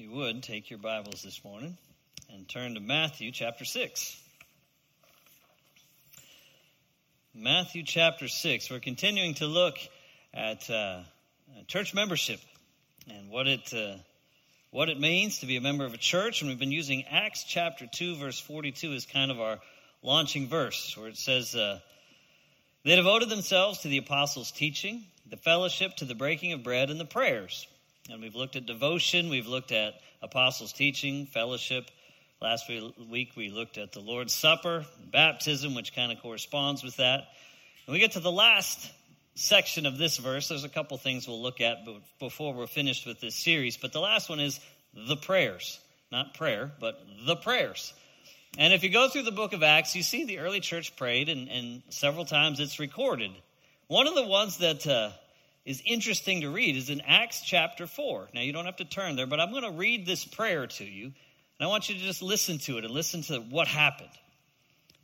You would, take your Bibles this morning and turn to Matthew chapter 6. Matthew chapter 6. We're continuing to look at uh, church membership and what it, uh, what it means to be a member of a church. And we've been using Acts chapter 2, verse 42 as kind of our launching verse, where it says, uh, They devoted themselves to the apostles' teaching, the fellowship, to the breaking of bread, and the prayers. And we've looked at devotion, we've looked at apostles' teaching, fellowship. Last week we looked at the Lord's Supper, baptism, which kind of corresponds with that. And we get to the last section of this verse. There's a couple things we'll look at before we're finished with this series, but the last one is the prayers. Not prayer, but the prayers. And if you go through the book of Acts, you see the early church prayed, and, and several times it's recorded. One of the ones that uh, is interesting to read is in Acts chapter 4. Now, you don't have to turn there, but I'm going to read this prayer to you, and I want you to just listen to it and listen to what happened.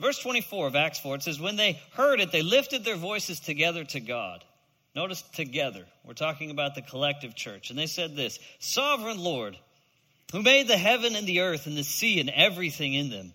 Verse 24 of Acts 4, it says, When they heard it, they lifted their voices together to God. Notice together. We're talking about the collective church. And they said this Sovereign Lord, who made the heaven and the earth and the sea and everything in them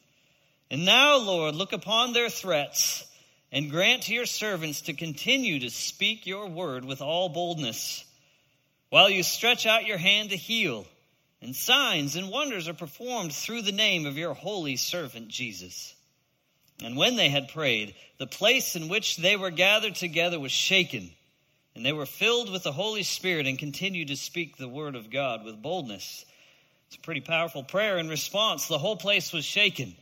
And now, Lord, look upon their threats and grant to your servants to continue to speak your word with all boldness, while you stretch out your hand to heal, and signs and wonders are performed through the name of your holy servant Jesus. And when they had prayed, the place in which they were gathered together was shaken, and they were filled with the Holy Spirit and continued to speak the word of God with boldness. It's a pretty powerful prayer in response. The whole place was shaken.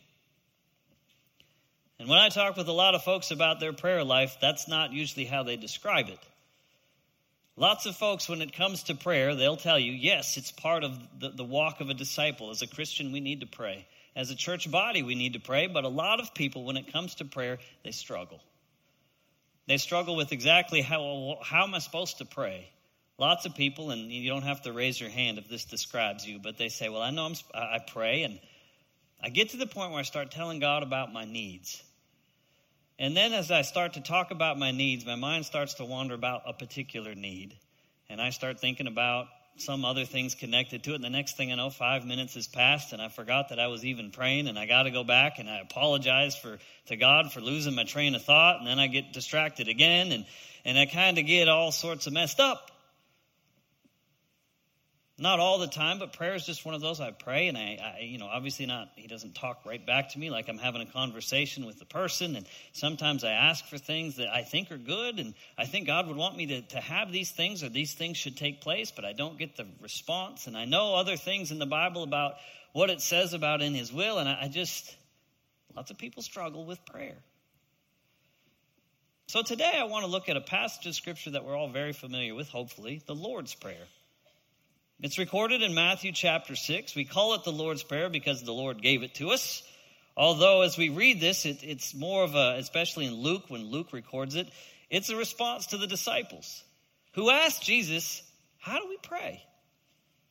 And when I talk with a lot of folks about their prayer life, that's not usually how they describe it. Lots of folks, when it comes to prayer, they'll tell you, yes, it's part of the, the walk of a disciple. As a Christian, we need to pray. As a church body, we need to pray. But a lot of people, when it comes to prayer, they struggle. They struggle with exactly how, how am I supposed to pray? Lots of people, and you don't have to raise your hand if this describes you, but they say, well, I know I'm, I pray, and I get to the point where I start telling God about my needs. And then as I start to talk about my needs, my mind starts to wander about a particular need. And I start thinking about some other things connected to it. And the next thing I know, five minutes has passed, and I forgot that I was even praying, and I got to go back and I apologize for to God for losing my train of thought, and then I get distracted again, and and I kind of get all sorts of messed up. Not all the time, but prayer is just one of those. I pray, and I, I, you know, obviously not. He doesn't talk right back to me like I'm having a conversation with the person. And sometimes I ask for things that I think are good, and I think God would want me to, to have these things or these things should take place, but I don't get the response. And I know other things in the Bible about what it says about in His will, and I, I just, lots of people struggle with prayer. So today I want to look at a passage of Scripture that we're all very familiar with, hopefully, the Lord's Prayer. It's recorded in Matthew chapter 6. We call it the Lord's Prayer because the Lord gave it to us. Although, as we read this, it, it's more of a, especially in Luke, when Luke records it, it's a response to the disciples who asked Jesus, How do we pray?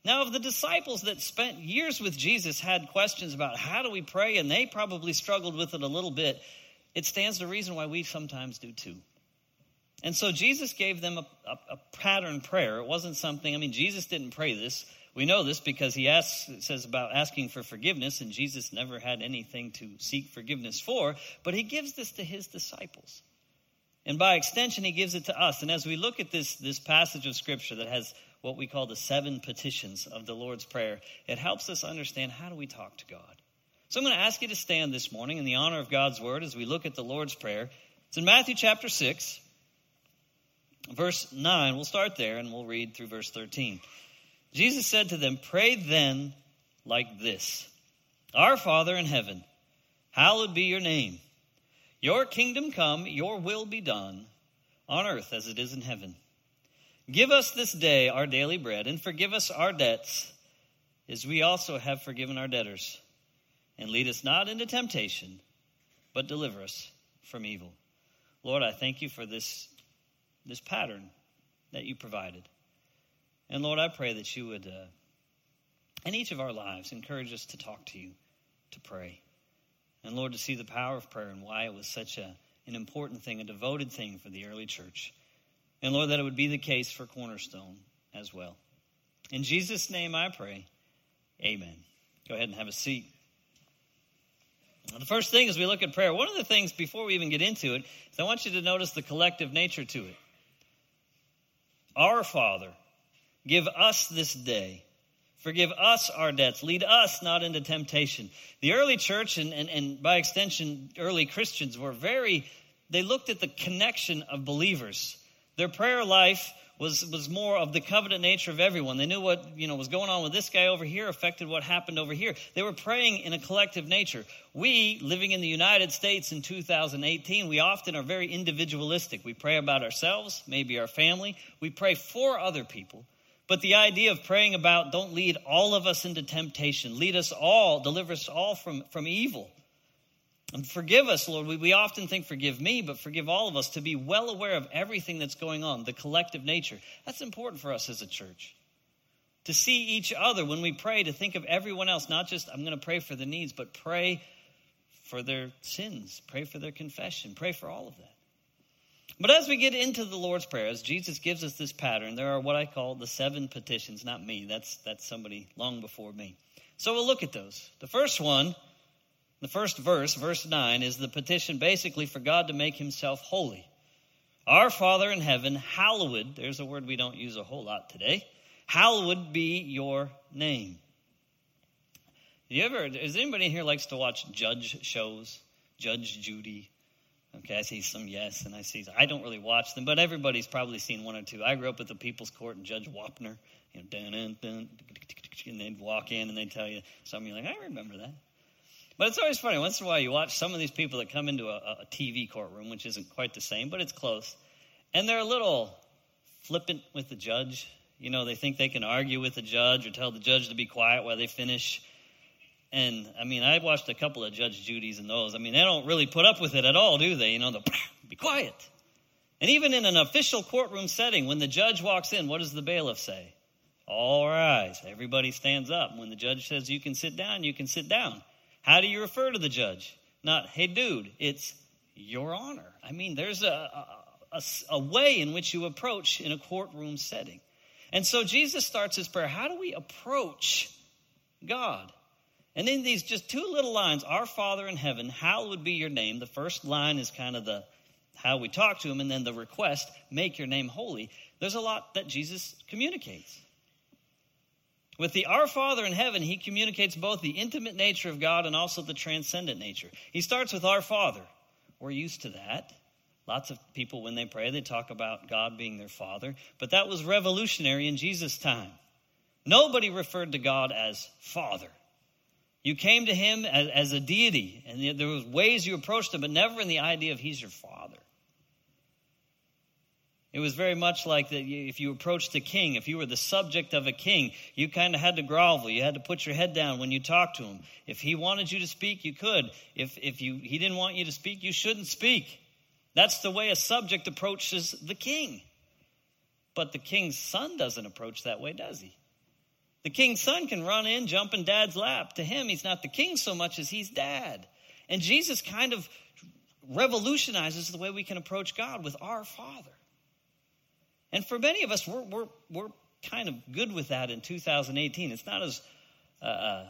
Now, of the disciples that spent years with Jesus had questions about how do we pray, and they probably struggled with it a little bit, it stands to reason why we sometimes do too. And so Jesus gave them a, a, a, pattern prayer. It wasn't something, I mean, Jesus didn't pray this. We know this because he asks, says about asking for forgiveness, and Jesus never had anything to seek forgiveness for, but he gives this to his disciples. And by extension, he gives it to us. And as we look at this, this passage of scripture that has what we call the seven petitions of the Lord's Prayer, it helps us understand how do we talk to God. So I'm going to ask you to stand this morning in the honor of God's word as we look at the Lord's Prayer. It's in Matthew chapter 6 verse 9, we'll start there and we'll read through verse 13. Jesus said to them, Pray then like this Our Father in heaven, hallowed be your name. Your kingdom come, your will be done, on earth as it is in heaven. Give us this day our daily bread, and forgive us our debts, as we also have forgiven our debtors. And lead us not into temptation, but deliver us from evil. Lord, I thank you for this, this pattern that you provided. And Lord, I pray that you would, uh, in each of our lives, encourage us to talk to you, to pray. And Lord, to see the power of prayer and why it was such a, an important thing, a devoted thing for the early church. And Lord, that it would be the case for Cornerstone as well. In Jesus' name I pray. Amen. Go ahead and have a seat. The first thing as we look at prayer, one of the things before we even get into it is I want you to notice the collective nature to it. Our Father, give us this day. Forgive us our debts. Lead us not into temptation. The early church, and, and, and by extension, early Christians, were very, they looked at the connection of believers. Their prayer life was, was more of the covenant nature of everyone. They knew what, you know, was going on with this guy over here affected what happened over here. They were praying in a collective nature. We, living in the United States in 2018, we often are very individualistic. We pray about ourselves, maybe our family. We pray for other people. But the idea of praying about don't lead all of us into temptation, lead us all, deliver us all from, from evil. And forgive us, Lord. We, we often think, forgive me, but forgive all of us to be well aware of everything that's going on, the collective nature. That's important for us as a church. To see each other when we pray, to think of everyone else, not just, I'm going to pray for the needs, but pray for their sins, pray for their confession, pray for all of that. But as we get into the Lord's Prayer, as Jesus gives us this pattern, there are what I call the seven petitions, not me. That's, that's somebody long before me. So we'll look at those. The first one the first verse, verse 9, is the petition basically for God to make himself holy. Our Father in heaven, hallowed, there's a word we don't use a whole lot today, hallowed be your name. You ever, is anybody here likes to watch judge shows? Judge Judy. Okay, I see some yes, and I see, I don't really watch them, but everybody's probably seen one or two. I grew up at the People's Court and Judge Wapner, you know, dun, dun, dun, and they'd walk in and they'd tell you, some of you like, I remember that. But it's always funny. Once in a while, you watch some of these people that come into a, a TV courtroom, which isn't quite the same, but it's close. And they're a little flippant with the judge. You know, they think they can argue with the judge or tell the judge to be quiet while they finish. And I mean, I watched a couple of Judge Judy's and those. I mean, they don't really put up with it at all, do they? You know, the be quiet. And even in an official courtroom setting, when the judge walks in, what does the bailiff say? All rise. Everybody stands up. When the judge says you can sit down, you can sit down. How do you refer to the judge? Not, hey, dude, it's your honor. I mean, there's a, a, a, way in which you approach in a courtroom setting. And so Jesus starts his prayer. How do we approach God? And then these just two little lines, Our Father in heaven, hallowed be your name. The first line is kind of the how we talk to him, and then the request, make your name holy. There's a lot that Jesus communicates. With the Our Father in heaven, he communicates both the intimate nature of God and also the transcendent nature. He starts with Our Father. We're used to that. Lots of people, when they pray, they talk about God being their Father. But that was revolutionary in Jesus' time. Nobody referred to God as Father. You came to him as, as a deity, and there was ways you approached him, but never in the idea of he's your Father. It was very much like that if you approached a king, if you were the subject of a king, you kind of had to grovel. You had to put your head down when you talked to him. If he wanted you to speak, you could. If, if you, he didn't want you to speak, you shouldn't speak. That's the way a subject approaches the king. But the king's son doesn't approach that way, does he? The king's son can run in, jump in dad's lap. To him, he's not the king so much as he's dad. And Jesus kind of revolutionizes the way we can approach God with our Father. And for many of us, we're, we're, we're kind of good with that in 2018. It's not as uh, uh,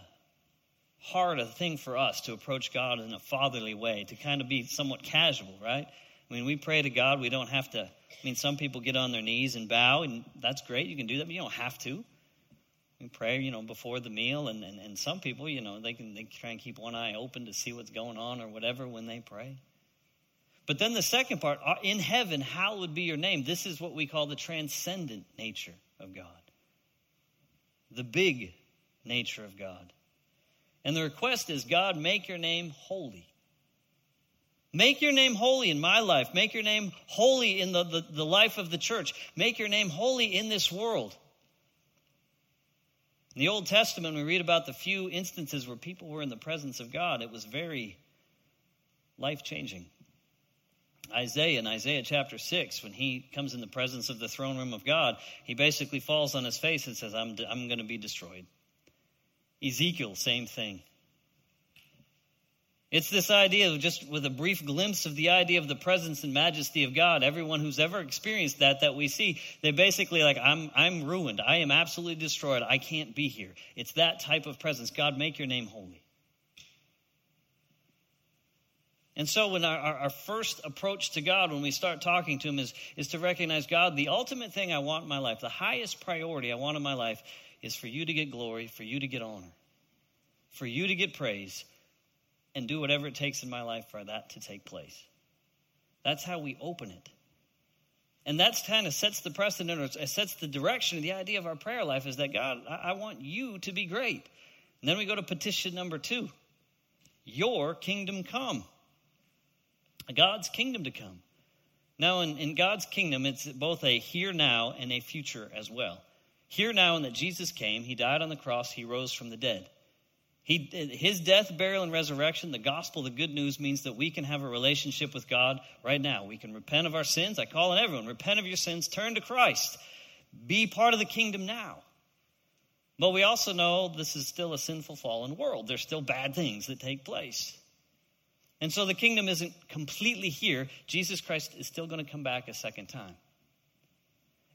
hard a thing for us to approach God in a fatherly way, to kind of be somewhat casual, right? I mean, we pray to God, we don't have to. I mean, some people get on their knees and bow, and that's great. You can do that, but you don't have to. We pray, you know, before the meal, and, and, and some people, you know, they can they try and keep one eye open to see what's going on or whatever when they pray. But then the second part, uh, in heaven, hallowed be your name. This is what we call the transcendent nature of God, the big nature of God. And the request is God, make your name holy. Make your name holy in my life. Make your name holy in the, the, the, life of the church. Make your name holy in this world. In the Old Testament, we read about the few instances where people were in the presence of God. It was very life changing. Isaiah in Isaiah chapter 6, when he comes in the presence of the throne room of God, he basically falls on his face and says, I'm, I'm going to be destroyed. Ezekiel, same thing. It's this idea just with a brief glimpse of the idea of the presence and majesty of God. Everyone who's ever experienced that, that we see, they basically like, I'm, I'm ruined. I am absolutely destroyed. I can't be here. It's that type of presence. God, make your name holy. And so, when our, our, first approach to God, when we start talking to Him, is, is to recognize God, the ultimate thing I want in my life, the highest priority I want in my life, is for you to get glory, for you to get honor, for you to get praise, and do whatever it takes in my life for that to take place. That's how we open it. And that's kind of sets the precedent or sets the direction. The idea of our prayer life is that God, I, I want you to be great. And then we go to petition number two Your kingdom come. God's kingdom to come. Now, in, in God's kingdom, it's both a here now and a future as well. Here now, in that Jesus came, He died on the cross, He rose from the dead. He, his death, burial, and resurrection, the gospel, the good news, means that we can have a relationship with God right now. We can repent of our sins. I call on everyone repent of your sins, turn to Christ, be part of the kingdom now. But we also know this is still a sinful, fallen world. There's still bad things that take place. And so the kingdom isn't completely here. Jesus Christ is still going to come back a second time.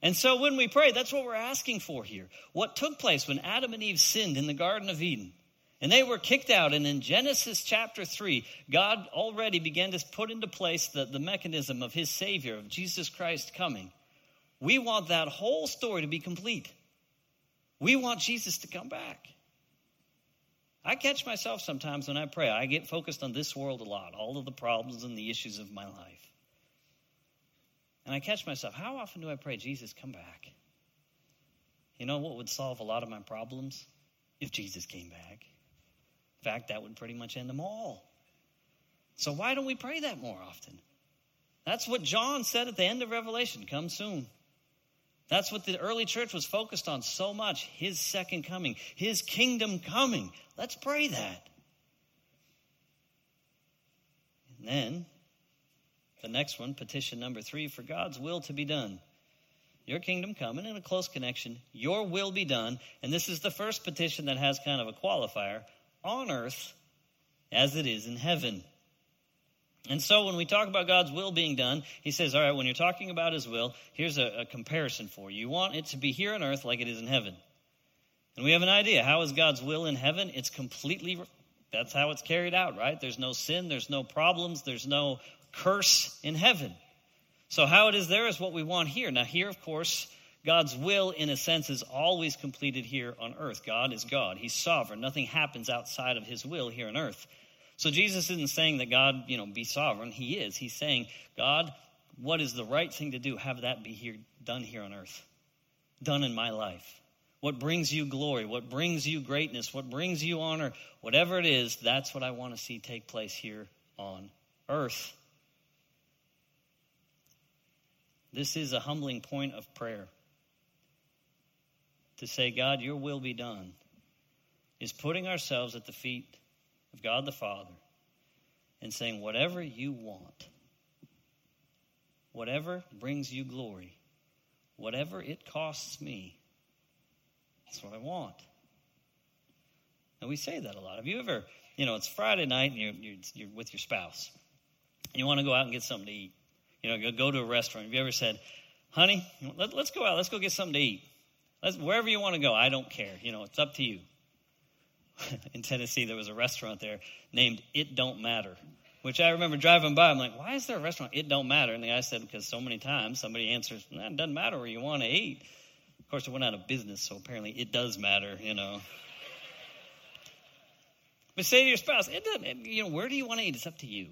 And so when we pray, that's what we're asking for here. What took place when Adam and Eve sinned in the Garden of Eden? And they were kicked out. And in Genesis chapter 3, God already began to put into place the, the mechanism of his Savior, of Jesus Christ coming. We want that whole story to be complete. We want Jesus to come back. I catch myself sometimes when I pray. I get focused on this world a lot, all of the problems and the issues of my life. And I catch myself, how often do I pray, Jesus, come back? You know what would solve a lot of my problems? If Jesus came back. In fact, that would pretty much end them all. So why don't we pray that more often? That's what John said at the end of Revelation come soon. That's what the early church was focused on so much his second coming, his kingdom coming. Let's pray that. And then the next one, petition number three, for God's will to be done. Your kingdom come, and in a close connection, your will be done. And this is the first petition that has kind of a qualifier on earth as it is in heaven. And so when we talk about God's will being done, he says, all right, when you're talking about his will, here's a, a, comparison for you. You want it to be here on earth like it is in heaven. And we have an idea. How is God's will in heaven? It's completely, that's how it's carried out, right? There's no sin, there's no problems, there's no curse in heaven. So how it is there is what we want here. Now, here, of course, God's will, in a sense, is always completed here on earth. God is God. He's sovereign. Nothing happens outside of his will here on earth. So Jesus isn't saying that God, you know, be sovereign. He is. He's saying, God, what is the right thing to do? Have that be here, done here on earth, done in my life. What brings you glory? What brings you greatness? What brings you honor? Whatever it is, that's what I want to see take place here on earth. This is a humbling point of prayer. To say, God, your will be done, is putting ourselves at the feet of God the Father and saying, Whatever you want, whatever brings you glory, whatever it costs me, that's what I want. And we say that a lot. Have you ever, you know, it's Friday night and you're, you're, you're with your spouse and you want to go out and get something to eat? You know, go, go to a restaurant. Have you ever said, honey, let, us go out, let's go get something to eat? Let's, wherever you want to go, I don't care. You know, it's up to you. in Tennessee, there was a restaurant there named It Don't Matter, which I remember driving by. I'm like, why is there a restaurant? It don't matter. And the guy said, because so many times somebody answers, nah, it doesn't matter where you want to eat. Of course, it went out of business, so apparently it does matter, you know. But say to your spouse, it doesn't, you know, where do you want to eat? It's up to you.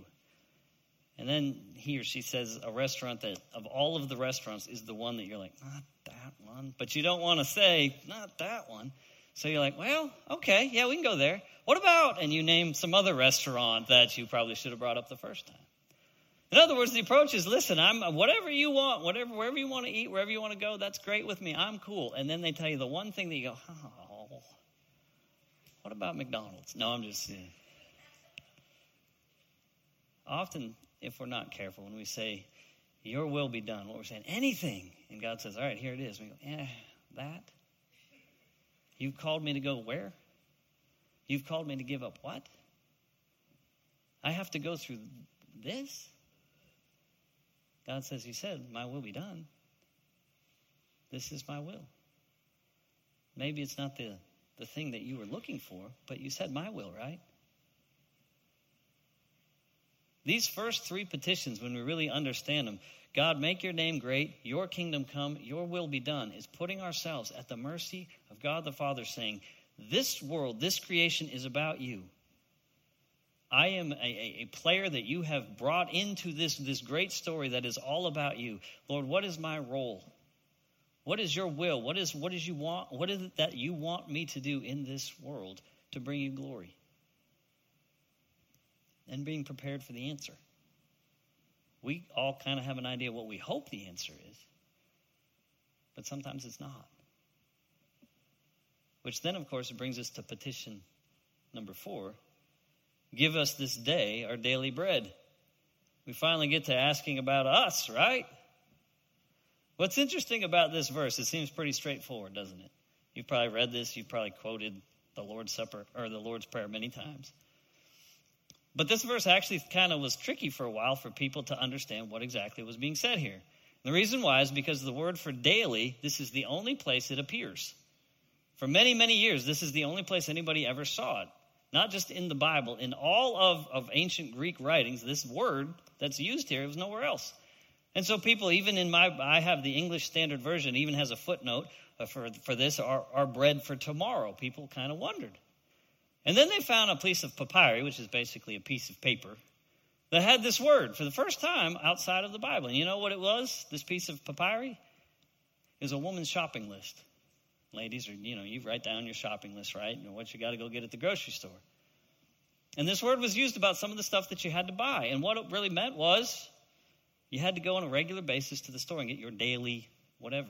And then he or she says a restaurant that, of all of the restaurants, is the one that you're like, not that one. But you don't want to say, not that one. So you're like, well, okay, yeah, we can go there. What about? And you name some other restaurant that you probably should have brought up the first time. In other words, the approach is listen, I'm whatever you want, whatever wherever you want to eat, wherever you want to go, that's great with me. I'm cool. And then they tell you the one thing that you go, oh, What about McDonald's? No, I'm just. Often, if we're not careful, when we say, Your will be done, what we're saying, anything. And God says, All right, here it is. We go, Yeah, that? You've called me to go where? You've called me to give up what? I have to go through this? God says, He said, My will be done. This is my will. Maybe it's not the, the thing that you were looking for, but you said, My will, right? These first three petitions, when we really understand them, God, make your name great, your kingdom come, your will be done, is putting ourselves at the mercy of God the Father, saying, This world, this creation is about you. I am a, a, player that you have brought into this, this great story that is all about you. Lord, what is my role? What is your will? What is what is you want? What is it that you want me to do in this world to bring you glory? And being prepared for the answer. We all kind of have an idea what we hope the answer is, but sometimes it's not. Which then, of course, brings us to petition number four Give us this day our daily bread. We finally get to asking about us, right? What's interesting about this verse, it seems pretty straightforward, doesn't it? You've probably read this, you've probably quoted the Lord's Supper or the Lord's Prayer many times. But this verse actually kind of was tricky for a while for people to understand what exactly was being said here. The reason why is because the word for daily, this is the only place it appears. For many, many years, this is the only place anybody ever saw it not just in the Bible, in all of, of ancient Greek writings, this word that's used here was nowhere else. And so people, even in my, I have the English Standard Version, even has a footnote uh, for, for this, our, our bread for tomorrow. People kind of wondered. And then they found a piece of papyri, which is basically a piece of paper, that had this word for the first time outside of the Bible. And you know what it was, this piece of papyri? Was a woman's shopping list ladies, or you know, you write down your shopping list, right? And what you got to go get at the grocery store. And this word was used about some of the stuff that you had to buy. And what it really meant was you had to go on a regular basis to the store and get your daily whatever.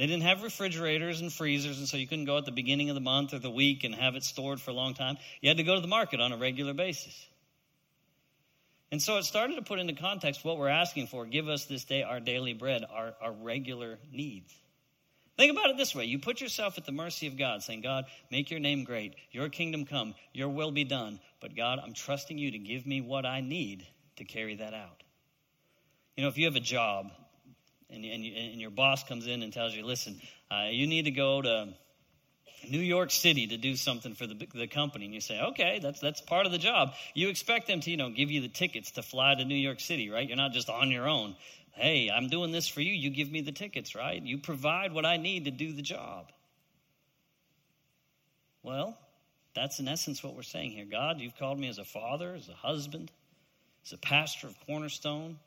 They didn't have refrigerators and freezers, and so you couldn't go at the beginning of the month or the week and have it stored for a long time. You had to go to the market on a regular basis. And so it started to put into context what we're asking for. Give us this day our daily bread, our, our regular needs. Think about it this way you put yourself at the mercy of God, saying, God, make your name great, your kingdom come, your will be done. But God, I'm trusting you to give me what I need to carry that out. You know, if you have a job and, and, and your boss comes in and tells you, listen, uh, you need to go to New York City to do something for the, the company, and you say, okay, that's, that's part of the job. You expect them to, you know, give you the tickets to fly to New York City, right? You're not just on your own. Hey, I'm doing this for you. You give me the tickets, right? You provide what I need to do the job. Well, that's in essence what we're saying here. God, you've called me as a father, as a husband, as a pastor of Cornerstone,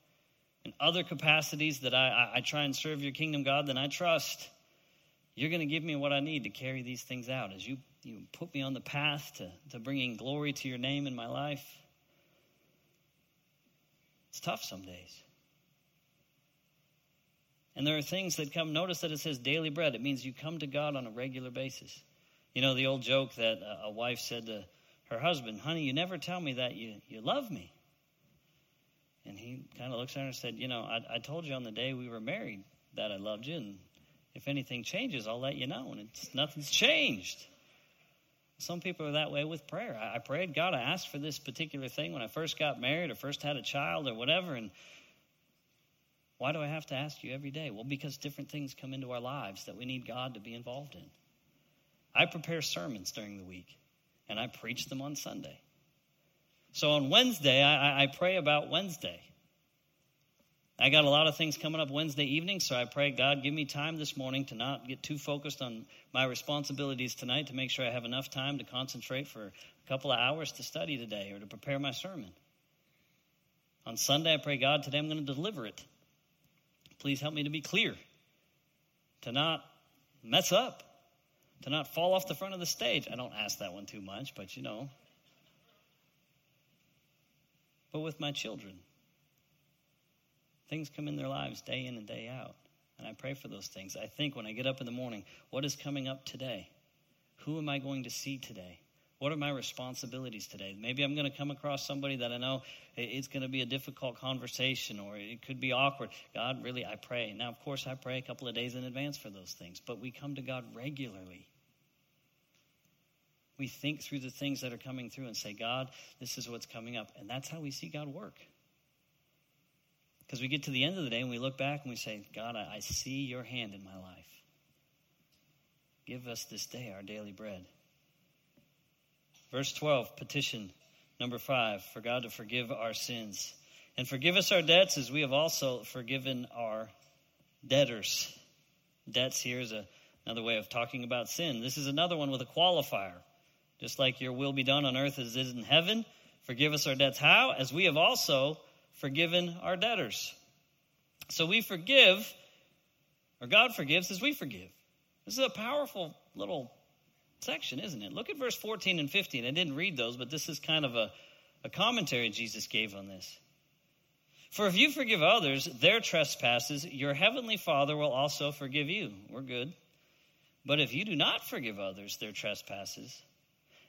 in other capacities that I, I, I try and serve your kingdom, God, then I trust you're going to give me what I need to carry these things out as you, you put me on the path to, to bringing glory to your name in my life. It's tough some days. And there are things that come, notice that it says daily bread. It means you come to God on a regular basis. You know, the old joke that a wife said to her husband, Honey, you never tell me that you, you love me. And he kind of looks at her and said, You know, I, I told you on the day we were married that I loved you. And if anything changes, I'll let you know. And it's, nothing's changed. Some people are that way with prayer. I, I prayed, God, I asked for this particular thing when I first got married or first had a child or whatever. And why do I have to ask you every day? Well, because different things come into our lives that we need God to be involved in. I prepare sermons during the week, and I preach them on Sunday. So on Wednesday, I, I pray about Wednesday. I got a lot of things coming up Wednesday evening, so I pray, God, give me time this morning to not get too focused on my responsibilities tonight to make sure I have enough time to concentrate for a couple of hours to study today or to prepare my sermon. On Sunday, I pray, God, today I'm going to deliver it. Please help me to be clear, to not mess up, to not fall off the front of the stage. I don't ask that one too much, but you know. But with my children, things come in their lives day in and day out. And I pray for those things. I think when I get up in the morning, what is coming up today? Who am I going to see today? What are my responsibilities today? Maybe I'm going to come across somebody that I know it's going to be a difficult conversation or it could be awkward. God, really, I pray. Now, of course, I pray a couple of days in advance for those things, but we come to God regularly. We think through the things that are coming through and say, God, this is what's coming up. And that's how we see God work. Because we get to the end of the day and we look back and we say, God, I, I see your hand in my life. Give us this day our daily bread. Verse 12, petition number 5 for God to forgive our sins. And forgive us our debts as we have also forgiven our debtors. Debts here is a, another way of talking about sin. This is another one with a qualifier. Just like your will be done on earth as it is in heaven, forgive us our debts. How? As we have also forgiven our debtors. So we forgive, or God forgives as we forgive. This is a powerful little section, isn't it? Look at verse 14 and 15. I didn't read those, but this is kind of a, a commentary Jesus gave on this. For if you forgive others their trespasses, your heavenly Father will also forgive you. We're good. But if you do not forgive others their trespasses,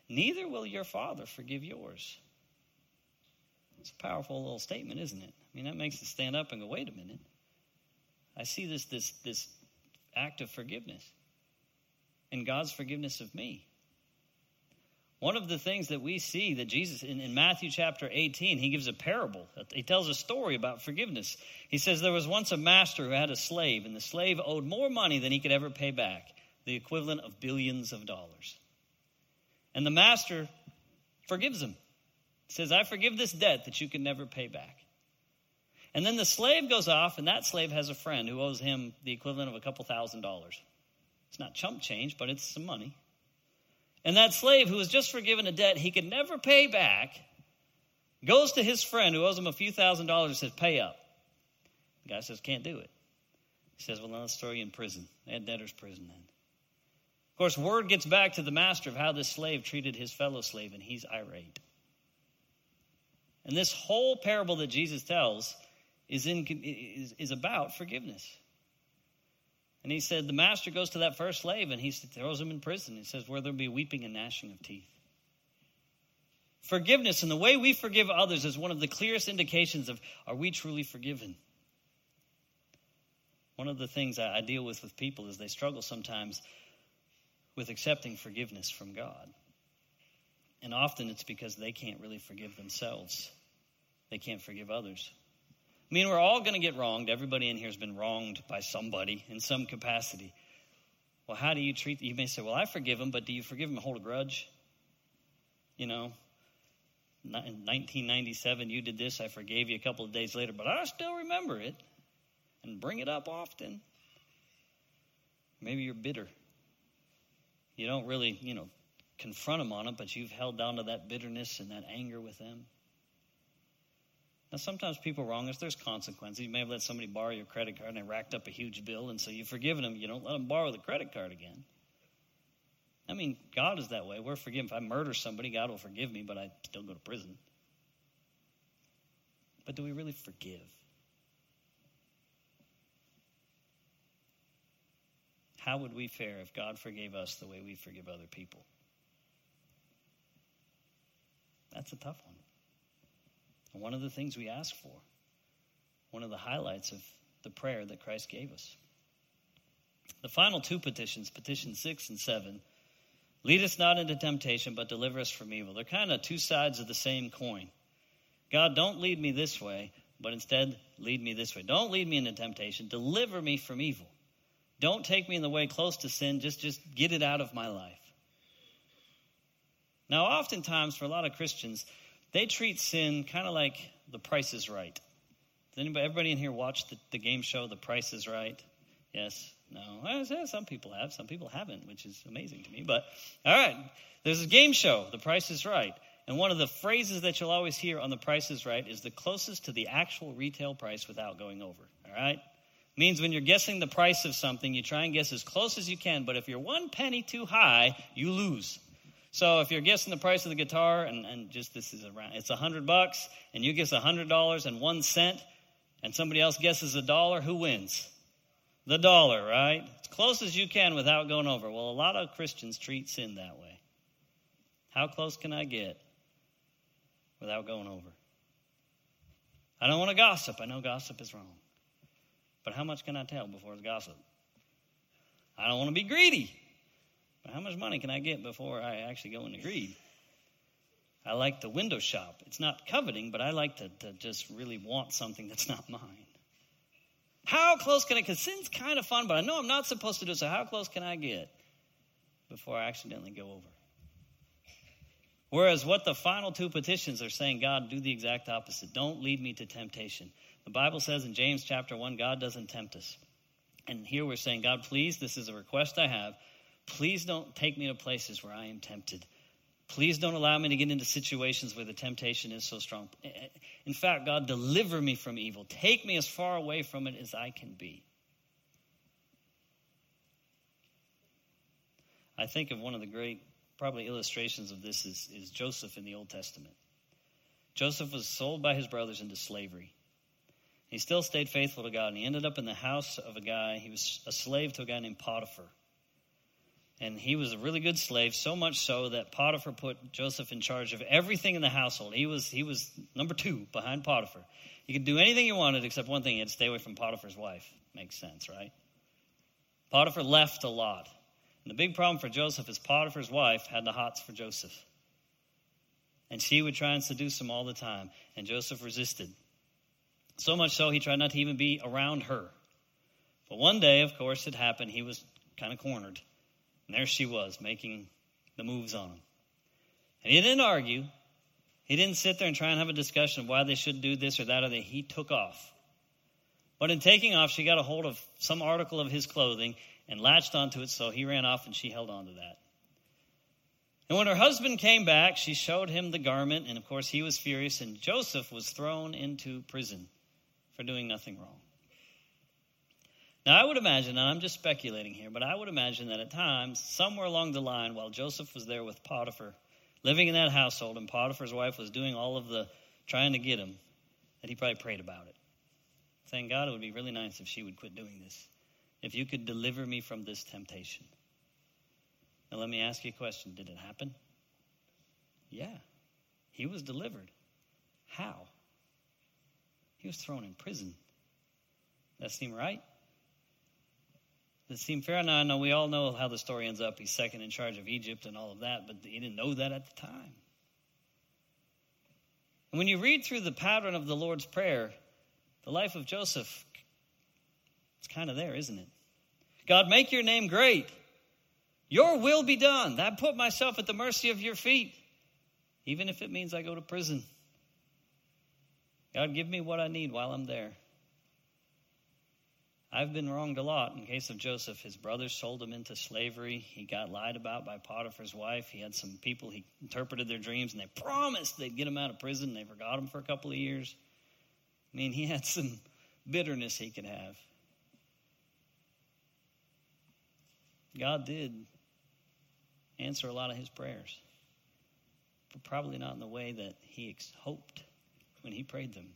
neither will your Father forgive yours. It's a powerful little statement, isn't it? I mean, that makes us stand up and go, wait a minute. I see this, this, this act of forgiveness and God's forgiveness of me. One of the things that we see that Jesus, in, in, Matthew chapter 18, he gives a parable. He tells a story about forgiveness. He says, There was once a master who had a slave, and the slave owed more money than he could ever pay back, the equivalent of billions of dollars. And the master forgives him. He says, I forgive this debt that you can never pay back. And then the slave goes off, and that slave has a friend who owes him the equivalent of a couple thousand dollars. It's not chump change, but it's some money. And that slave who was just forgiven a debt he could never pay back goes to his friend who owes him a few thousand dollars and says, Pay up. The guy says, Can't do it. He says, Well, then let's throw you in prison. They had debtor's prison then. Of course, word gets back to the master of how this slave treated his fellow slave, and he's irate. And this whole parable that Jesus tells is, in, is, is about forgiveness. And he said, the master goes to that first slave and he throws him in prison. He says, where there'll be weeping and gnashing of teeth. Forgiveness and the way we forgive others is one of the clearest indications of are we truly forgiven? One of the things I deal with with people is they struggle sometimes with accepting forgiveness from God. And often it's because they can't really forgive themselves, they can't forgive others. I mean, we're all going to get wronged. Everybody in here has been wronged by somebody in some capacity. Well, how do you treat? You may say, "Well, I forgive them," but do you forgive them and hold a grudge? You know, in 1997, you did this. I forgave you a couple of days later, but I still remember it and bring it up often. Maybe you're bitter. You don't really, you know, confront them on it, but you've held down to that bitterness and that anger with them. Now, sometimes people wrong us. There's consequences. You may have let somebody borrow your credit card and they racked up a huge bill, and so you've forgiven them. You don't let them borrow the credit card again. I mean, God is that way. We're forgiven. If I murder somebody, God will forgive me, but I still go to prison. But do we really forgive? How would we fare if God forgave us the way we forgive other people? That's a tough one. And one of the things we ask for, one of the highlights of the prayer that Christ gave us. The final two petitions, petition six and seven, lead us not into temptation, but deliver us from evil. They're kind of two sides of the same coin. God, don't lead me this way, but instead lead me this way. Don't lead me into temptation. Deliver me from evil. Don't take me in the way close to sin. Just, just get it out of my life. Now, oftentimes, for a lot of Christians, they treat sin kind of like the price is right. Does anybody, everybody in here watch the, the game show The Price is Right? Yes? No? Well, some people have, some people haven't, which is amazing to me. But, all right, there's a game show, The Price is Right. And one of the phrases that you'll always hear on The Price is Right is the closest to the actual retail price without going over. All right? Means when you're guessing the price of something, you try and guess as close as you can, but if you're one penny too high, you lose. So if you're guessing the price of the guitar, and, and just this is around, it's a hundred bucks, and you guess a hundred dollars and one cent, and somebody else guesses a dollar, who wins? The dollar, right? As close as you can without going over. Well, a lot of Christians treat sin that way. How close can I get without going over? I don't want to gossip. I know gossip is wrong. But how much can I tell before it's gossip? I don't want to be greedy. But how much money can I get before I actually go into greed? I like to window shop. It's not coveting, but I like to, to just really want something that's not mine. How close can I? Because sin's kind of fun, but I know I'm not supposed to do it, so how close can I get before I accidentally go over? Whereas what the final two petitions are saying, God, do the exact opposite. Don't lead me to temptation. The Bible says in James chapter 1, God doesn't tempt us. And here we're saying, God, please, this is a request I have. Please don't take me to places where I am tempted. Please don't allow me to get into situations where the temptation is so strong. In fact, God, deliver me from evil. Take me as far away from it as I can be. I think of one of the great probably illustrations of this is, is Joseph in the Old Testament. Joseph was sold by his brothers into slavery. He still stayed faithful to God, and he ended up in the house of a guy. He was a slave to a guy named Potiphar. And he was a really good slave, so much so that Potiphar put Joseph in charge of everything in the household. He was, he was number two behind Potiphar. He could do anything he wanted except one thing he had to stay away from Potiphar's wife. Makes sense, right? Potiphar left a lot. And the big problem for Joseph is Potiphar's wife had the hots for Joseph. And she would try and seduce him all the time. And Joseph resisted. So much so, he tried not to even be around her. But one day, of course, it happened. He was kind of cornered. And there she was, making the moves on him. And he didn't argue. He didn't sit there and try and have a discussion of why they should do this or that or that. He took off. But in taking off, she got a hold of some article of his clothing and latched onto it, so he ran off and she held on to that. And when her husband came back, she showed him the garment, and of course he was furious, and Joseph was thrown into prison for doing nothing wrong. Now, I would imagine, and I'm just speculating here, but I would imagine that at times, somewhere along the line, while Joseph was there with Potiphar, living in that household, and Potiphar's wife was doing all of the trying to get him, that he probably prayed about it, saying, God, it would be really nice if she would quit doing this if you could deliver me from this temptation. Now, let me ask you a question Did it happen? Yeah, he was delivered. How? He was thrown in prison. That seem right? Does it seem fair? Now, I know we all know how the story ends up. He's second in charge of Egypt and all of that, but he didn't know that at the time. And when you read through the pattern of the Lord's Prayer, the life of Joseph, it's kind of there, isn't it? God, make your name great. Your will be done. That put myself at the mercy of your feet, even if it means I go to prison. God, give me what I need while I'm there. I've been wronged a lot. In case of Joseph, his brothers sold him into slavery. He got lied about by Potiphar's wife. He had some people, he interpreted their dreams, and they promised they'd get him out of prison. They forgot him for a couple of years. I mean, he had some bitterness he could have. God did answer a lot of his prayers, but probably not in the way that he hoped when he prayed them.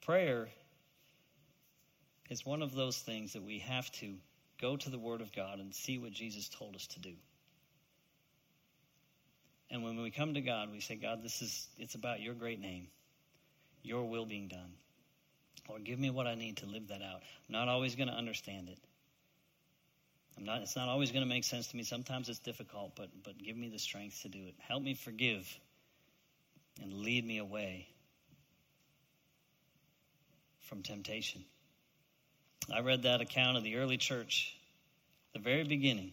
Prayer is one of those things that we have to go to the Word of God and see what Jesus told us to do. And when we come to God, we say, God, this is it's about your great name, your will being done. Lord, give me what I need to live that out. I'm not always going to understand it. Not, it's not always going to make sense to me. Sometimes it's difficult, but, but give me the strength to do it. Help me forgive and lead me away from temptation. I read that account of the early church, the very beginning.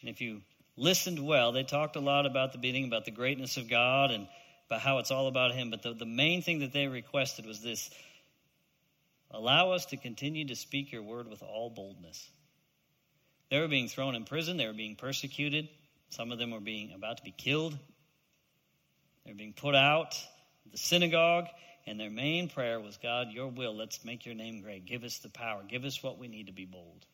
And if you listened well, they talked a lot about the beginning, about the greatness of God and about how it's all about Him. But the, the main thing that they requested was this allow us to continue to speak your word with all boldness. They were being thrown in prison, they were being persecuted, some of them were being about to be killed. They were being put out the synagogue, and their main prayer was God, your will, let's make your name great. Give us the power, give us what we need to be bold.